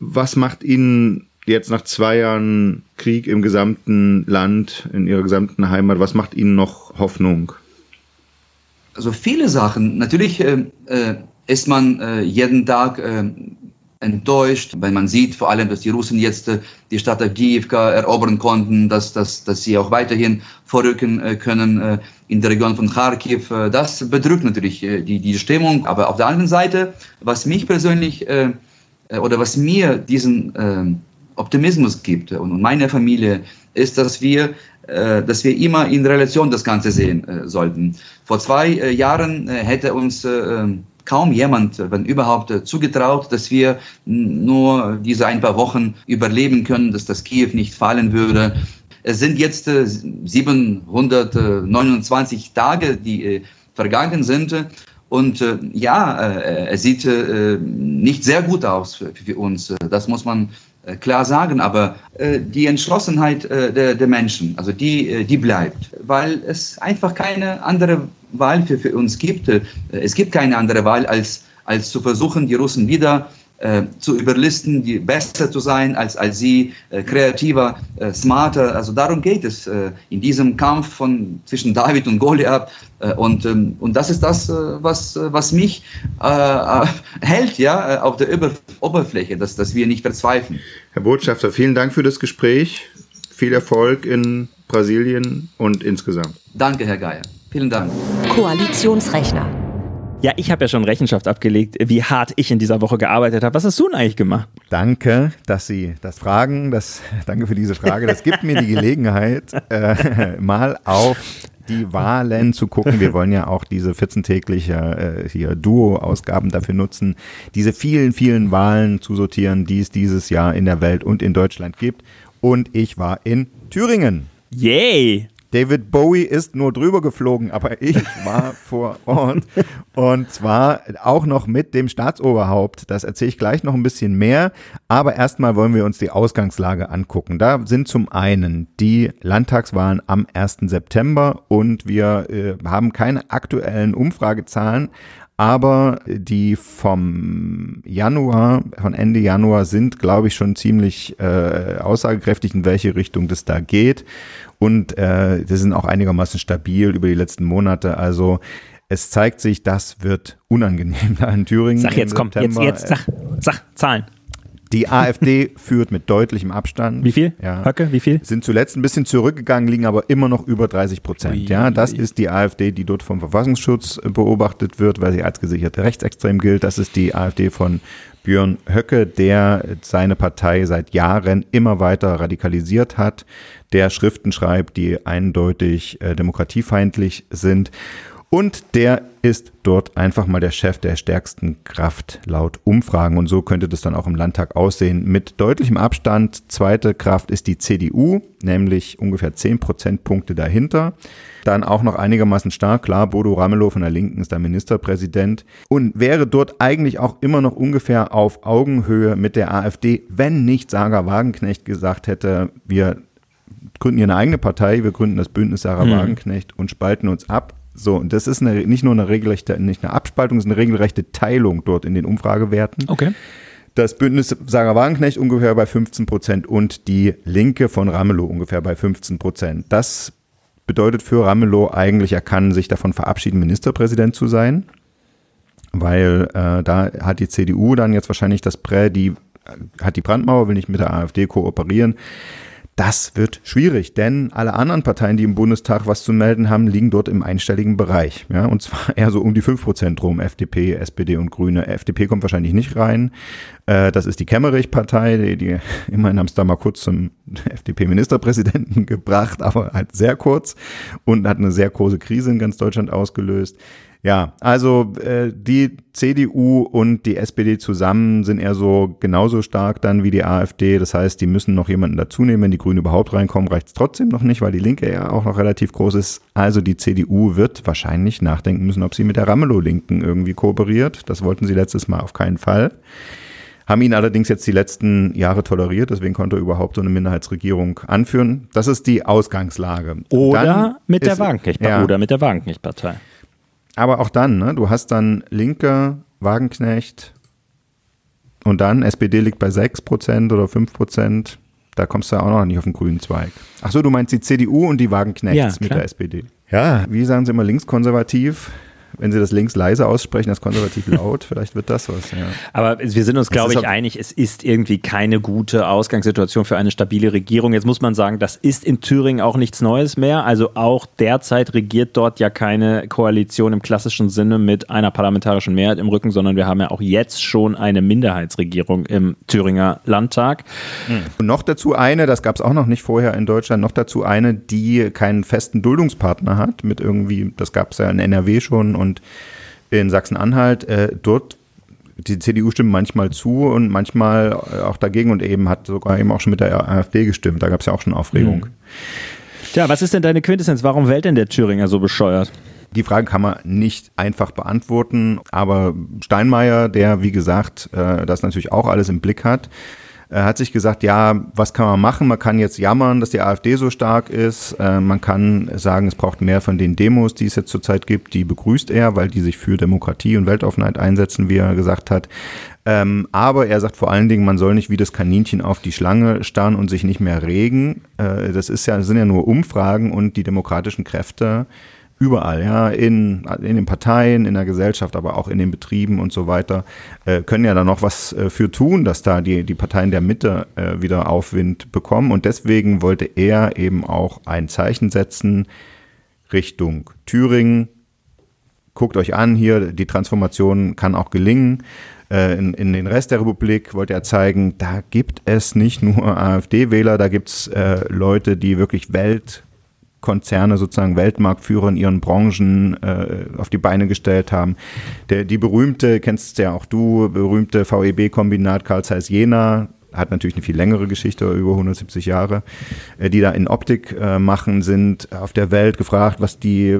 Was macht Ihnen jetzt nach zwei Jahren Krieg im gesamten Land, in ihrer gesamten Heimat, was macht Ihnen noch Hoffnung? Also viele Sachen. Natürlich äh, äh, ist man äh, jeden Tag äh, enttäuscht, weil man sieht vor allem, dass die Russen jetzt äh, die Stadt Avdiivka erobern konnten, dass, dass, dass sie auch weiterhin vorrücken äh, können in der Region von Kharkiv. das bedrückt natürlich die, die Stimmung. Aber auf der anderen Seite, was mich persönlich oder was mir diesen Optimismus gibt und meine Familie, ist, dass wir, äh, dass wir immer in Relation das Ganze sehen äh, sollten. Vor zwei äh, Jahren hätte uns kaum jemand, wenn überhaupt, zugetraut, dass wir nur diese ein paar Wochen überleben können, dass das Kiew nicht fallen würde. Es sind jetzt 729 Tage, die vergangen sind. Und äh, ja, äh, es sieht äh, nicht sehr gut aus für, für uns. Das muss man äh, klar sagen, aber äh, die Entschlossenheit äh, der, der, Menschen, also die, äh, die bleibt, weil es einfach keine andere Wahl für, für uns gibt. Äh, es gibt keine andere Wahl, als, als zu versuchen, die Russen wieder äh, zu überlisten, die besser zu sein als, als sie, äh, kreativer, äh, smarter. Also darum geht es äh, in diesem Kampf von, zwischen David und Goliath. Äh, und, ähm, und das ist das, äh, was, was mich hält ja, auf der Über Oberfläche, dass, dass wir nicht verzweifeln. Herr Botschafter, vielen Dank für das Gespräch. Viel Erfolg in Brasilien und insgesamt. Danke, Herr Geier. Vielen Dank. Koalitionsrechner. Ja, ich habe ja schon Rechenschaft abgelegt, wie hart ich in dieser Woche gearbeitet habe. Was hast du denn eigentlich gemacht? Danke, dass Sie das fragen. Das, danke für diese Frage. Das gibt mir die Gelegenheit, äh, mal auf die Wahlen zu gucken. Wir wollen ja auch diese 14-tägliche äh, hier Duo-Ausgaben dafür nutzen, diese vielen, vielen Wahlen zu sortieren, die es dieses Jahr in der Welt und in Deutschland gibt. Und ich war in Thüringen. Yay! David Bowie ist nur drüber geflogen, aber ich war vor Ort und zwar auch noch mit dem Staatsoberhaupt. Das erzähle ich gleich noch ein bisschen mehr, aber erstmal wollen wir uns die Ausgangslage angucken. Da sind zum einen die Landtagswahlen am 1. September und wir äh, haben keine aktuellen Umfragezahlen, aber die vom Januar, von Ende Januar sind, glaube ich, schon ziemlich äh, aussagekräftig, in welche Richtung das da geht. Und äh, das sind auch einigermaßen stabil über die letzten Monate. Also es zeigt sich, das wird unangenehm da in Thüringen. Sag jetzt, komm, jetzt, jetzt, sag, sag Zahlen. Die AfD führt mit deutlichem Abstand. Wie viel? Ja. Höcke, wie viel? Sind zuletzt ein bisschen zurückgegangen, liegen aber immer noch über 30 Prozent. Ja, das ist die AfD, die dort vom Verfassungsschutz beobachtet wird, weil sie als gesicherte rechtsextrem gilt. Das ist die AfD von Björn Höcke, der seine Partei seit Jahren immer weiter radikalisiert hat, der Schriften schreibt, die eindeutig äh, demokratiefeindlich sind. Und der ist dort einfach mal der Chef der stärksten Kraft laut Umfragen. Und so könnte das dann auch im Landtag aussehen. Mit deutlichem Abstand. Zweite Kraft ist die CDU, nämlich ungefähr 10 Prozentpunkte dahinter. Dann auch noch einigermaßen stark, klar, Bodo Ramelow von der Linken ist der Ministerpräsident und wäre dort eigentlich auch immer noch ungefähr auf Augenhöhe mit der AfD, wenn nicht Sarah Wagenknecht gesagt hätte, wir gründen hier eine eigene Partei, wir gründen das Bündnis Sarah Mhm. Wagenknecht und spalten uns ab. So, und das ist eine, nicht nur eine regelrechte, nicht eine Abspaltung, es ist eine regelrechte Teilung dort in den Umfragewerten. Okay. Das Bündnis Sarah Wagenknecht ungefähr bei 15 Prozent und die Linke von Ramelow ungefähr bei 15 Prozent. Das bedeutet für Ramelow eigentlich, er kann sich davon verabschieden, Ministerpräsident zu sein, weil äh, da hat die CDU dann jetzt wahrscheinlich das Prä, die äh, hat die Brandmauer, will nicht mit der AfD kooperieren. Das wird schwierig, denn alle anderen Parteien, die im Bundestag was zu melden haben, liegen dort im einstelligen Bereich. Ja, und zwar eher so um die 5% rum, FDP, SPD und Grüne. FDP kommt wahrscheinlich nicht rein. Äh, das ist die Kemmerich-Partei, die, die immerhin haben es da mal kurz zum FDP-Ministerpräsidenten gebracht, aber halt sehr kurz und hat eine sehr große Krise in ganz Deutschland ausgelöst. Ja, also äh, die CDU und die SPD zusammen sind eher so genauso stark dann wie die AfD. Das heißt, die müssen noch jemanden dazu nehmen. Wenn die Grünen überhaupt reinkommen, reicht es trotzdem noch nicht, weil die Linke ja auch noch relativ groß ist. Also die CDU wird wahrscheinlich nachdenken müssen, ob sie mit der Ramelow-Linken irgendwie kooperiert. Das wollten sie letztes Mal auf keinen Fall. Haben ihn allerdings jetzt die letzten Jahre toleriert, deswegen konnte er überhaupt so eine Minderheitsregierung anführen. Das ist die Ausgangslage. Oder mit der ist- Ja. oder mit der Wagenknecht-Partei. Aber auch dann, ne? du hast dann Linke, Wagenknecht und dann SPD liegt bei 6% oder 5%. Da kommst du ja auch noch nicht auf den grünen Zweig. Ach so, du meinst die CDU und die Wagenknechts Ja, mit der SPD. Ja, wie sagen sie immer linkskonservativ? Wenn sie das links leise aussprechen, das konservativ laut, vielleicht wird das was. Ja. Aber wir sind uns, glaube ich, einig, es ist irgendwie keine gute Ausgangssituation für eine stabile Regierung. Jetzt muss man sagen, das ist in Thüringen auch nichts Neues mehr. Also auch derzeit regiert dort ja keine Koalition im klassischen Sinne mit einer parlamentarischen Mehrheit im Rücken, sondern wir haben ja auch jetzt schon eine Minderheitsregierung im Thüringer Landtag. Und noch dazu eine, das gab es auch noch nicht vorher in Deutschland, noch dazu eine, die keinen festen Duldungspartner hat, mit irgendwie, das gab es ja in NRW schon und in Sachsen-Anhalt. Äh, dort, die CDU stimmt manchmal zu und manchmal äh, auch dagegen und eben hat sogar eben auch schon mit der AfD gestimmt. Da gab es ja auch schon Aufregung. Tja, was ist denn deine Quintessenz? Warum wählt denn der Thüringer so bescheuert? Die Frage kann man nicht einfach beantworten, aber Steinmeier, der wie gesagt äh, das natürlich auch alles im Blick hat, äh, hat sich gesagt, ja, was kann man machen? Man kann jetzt jammern, dass die AfD so stark ist. Äh, man kann sagen, es braucht mehr von den Demos, die es jetzt zurzeit gibt. Die begrüßt er, weil die sich für Demokratie und Weltoffenheit einsetzen, wie er gesagt hat. Ähm, aber er sagt vor allen Dingen, man soll nicht wie das Kaninchen auf die Schlange starren und sich nicht mehr regen. Äh, das ist ja, das sind ja nur Umfragen und die demokratischen Kräfte überall, ja, in, in den Parteien, in der Gesellschaft, aber auch in den Betrieben und so weiter, äh, können ja da noch was äh, für tun, dass da die, die Parteien der Mitte äh, wieder Aufwind bekommen. Und deswegen wollte er eben auch ein Zeichen setzen Richtung Thüringen. Guckt euch an hier, die Transformation kann auch gelingen. Äh, In, in den Rest der Republik wollte er zeigen, da gibt es nicht nur AfD-Wähler, da gibt es äh, Leute, die wirklich Welt Konzerne sozusagen Weltmarktführer in ihren Branchen äh, auf die Beine gestellt haben. Der, die berühmte, kennst ja auch du, berühmte VEB-Kombinat Karl Zeiss Jena, hat natürlich eine viel längere Geschichte, über 170 Jahre, äh, die da in Optik äh, machen, sind auf der Welt gefragt, was die,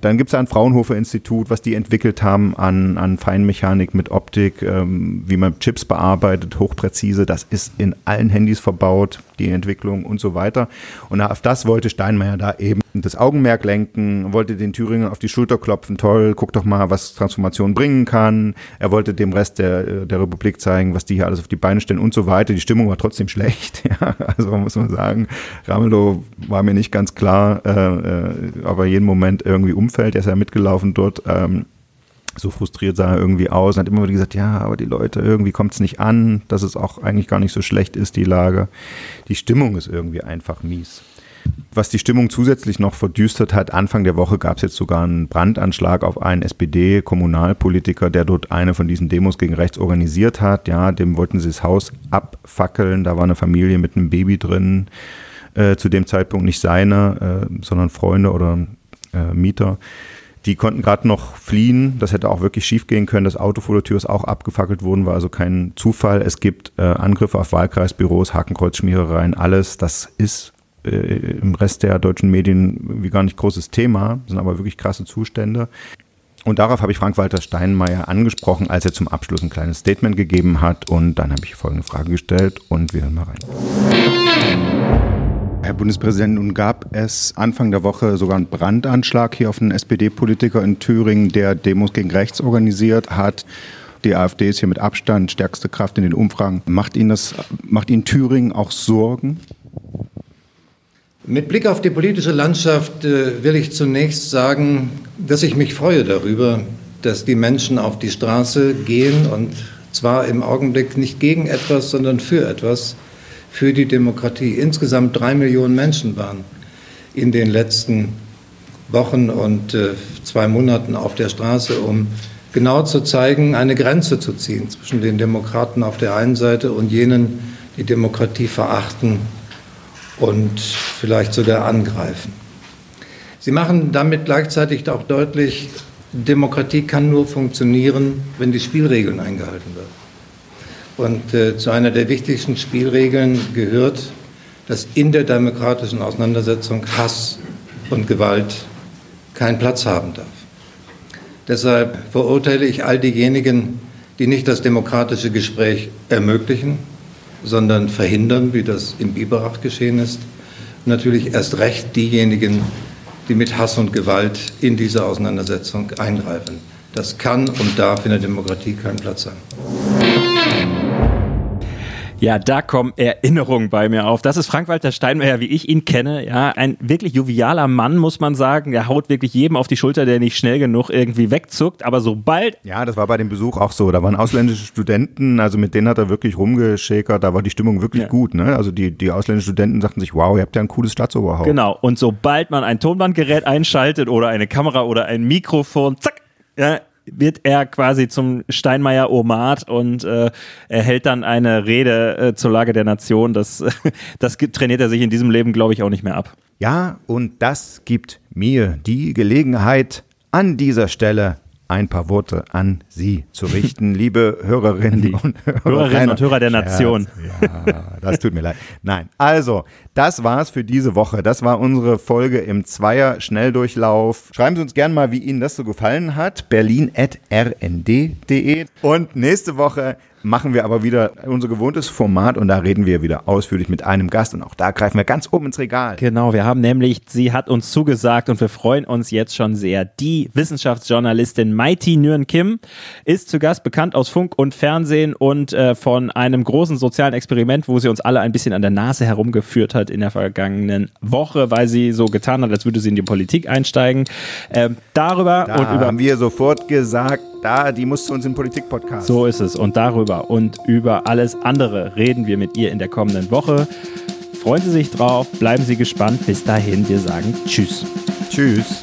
dann gibt es ein Fraunhofer Institut, was die entwickelt haben an, an Feinmechanik mit Optik, ähm, wie man Chips bearbeitet, hochpräzise, das ist in allen Handys verbaut, die Entwicklung und so weiter. Und auf das wollte Steinmeier da eben das Augenmerk lenken, wollte den Thüringen auf die Schulter klopfen, toll, guck doch mal, was Transformation bringen kann. Er wollte dem Rest der, der Republik zeigen, was die hier alles auf die Beine stellen und so weiter. Die Stimmung war trotzdem schlecht, ja, also muss man sagen, Ramelow war mir nicht ganz klar, äh, äh, aber jeden Moment irgendwie umfällt, er ist ja mitgelaufen dort, ähm, so frustriert sah er irgendwie aus und hat immer wieder gesagt, ja, aber die Leute, irgendwie kommt es nicht an, dass es auch eigentlich gar nicht so schlecht ist, die Lage. Die Stimmung ist irgendwie einfach mies. Was die Stimmung zusätzlich noch verdüstert hat, Anfang der Woche gab es jetzt sogar einen Brandanschlag auf einen SPD-Kommunalpolitiker, der dort eine von diesen Demos gegen rechts organisiert hat. Ja, dem wollten sie das Haus abfackeln. Da war eine Familie mit einem Baby drin. Äh, zu dem Zeitpunkt nicht seine, äh, sondern Freunde oder äh, Mieter. Die konnten gerade noch fliehen. Das hätte auch wirklich schief gehen können. Das Auto vor der Tür ist auch abgefackelt worden, war also kein Zufall. Es gibt äh, Angriffe auf Wahlkreisbüros, Hakenkreuzschmierereien, alles. Das ist im Rest der deutschen Medien wie gar nicht großes Thema, sind aber wirklich krasse Zustände. Und darauf habe ich Frank-Walter Steinmeier angesprochen, als er zum Abschluss ein kleines Statement gegeben hat. Und dann habe ich folgende Frage gestellt und wir hören mal rein. Herr Bundespräsident, nun gab es Anfang der Woche sogar einen Brandanschlag hier auf einen SPD-Politiker in Thüringen, der Demos gegen rechts organisiert hat. Die AfD ist hier mit Abstand stärkste Kraft in den Umfragen. Macht Ihnen das, macht Ihnen Thüringen auch Sorgen? Mit Blick auf die politische Landschaft äh, will ich zunächst sagen, dass ich mich freue darüber, dass die Menschen auf die Straße gehen und zwar im Augenblick nicht gegen etwas, sondern für etwas, für die Demokratie. Insgesamt drei Millionen Menschen waren in den letzten Wochen und äh, zwei Monaten auf der Straße, um genau zu zeigen, eine Grenze zu ziehen zwischen den Demokraten auf der einen Seite und jenen, die Demokratie verachten und vielleicht sogar angreifen. Sie machen damit gleichzeitig auch deutlich, Demokratie kann nur funktionieren, wenn die Spielregeln eingehalten werden. Und äh, zu einer der wichtigsten Spielregeln gehört, dass in der demokratischen Auseinandersetzung Hass und Gewalt keinen Platz haben darf. Deshalb verurteile ich all diejenigen, die nicht das demokratische Gespräch ermöglichen, sondern verhindern, wie das im Biberach geschehen ist. natürlich erst recht diejenigen, die mit Hass und Gewalt in diese Auseinandersetzung eingreifen. Das kann und darf in der Demokratie keinen Platz haben. Ja, da kommen Erinnerungen bei mir auf. Das ist Frank-Walter Steinmeier, wie ich ihn kenne. Ja, ein wirklich jovialer Mann, muss man sagen. Der haut wirklich jedem auf die Schulter, der nicht schnell genug irgendwie wegzuckt. Aber sobald. Ja, das war bei dem Besuch auch so. Da waren ausländische Studenten, also mit denen hat er wirklich rumgeschäkert. Da war die Stimmung wirklich ja. gut. Ne? Also die, die ausländischen Studenten sagten sich, wow, ihr habt ja ein cooles Staatsoberhaupt. Genau. Und sobald man ein Tonbandgerät einschaltet oder eine Kamera oder ein Mikrofon, zack, ja, wird er quasi zum Steinmeier Omat und äh, er hält dann eine Rede äh, zur Lage der Nation. Das, das trainiert er sich in diesem Leben, glaube ich, auch nicht mehr ab. Ja, und das gibt mir die Gelegenheit, an dieser Stelle ein paar Worte an Sie zu richten, liebe Hörerinnen und Hörer. Hörerinnen und Hörer der Nation. Ja, das tut mir leid. Nein, also, das war's für diese Woche. Das war unsere Folge im Zweier-Schnelldurchlauf. Schreiben Sie uns gerne mal, wie Ihnen das so gefallen hat. berlin.rnd.de. Und nächste Woche machen wir aber wieder unser gewohntes Format und da reden wir wieder ausführlich mit einem Gast und auch da greifen wir ganz oben ins Regal. Genau, wir haben nämlich, sie hat uns zugesagt und wir freuen uns jetzt schon sehr. Die Wissenschaftsjournalistin Mighty Nguyen Kim ist zu Gast, bekannt aus Funk und Fernsehen und äh, von einem großen sozialen Experiment, wo sie uns alle ein bisschen an der Nase herumgeführt hat in der vergangenen Woche, weil sie so getan hat, als würde sie in die Politik einsteigen. Äh, darüber da und über haben wir sofort gesagt, da, die muss zu uns im Politik-Podcast. So ist es. Und darüber und über alles andere reden wir mit ihr in der kommenden Woche. Freuen Sie sich drauf, bleiben Sie gespannt. Bis dahin, wir sagen Tschüss. Tschüss.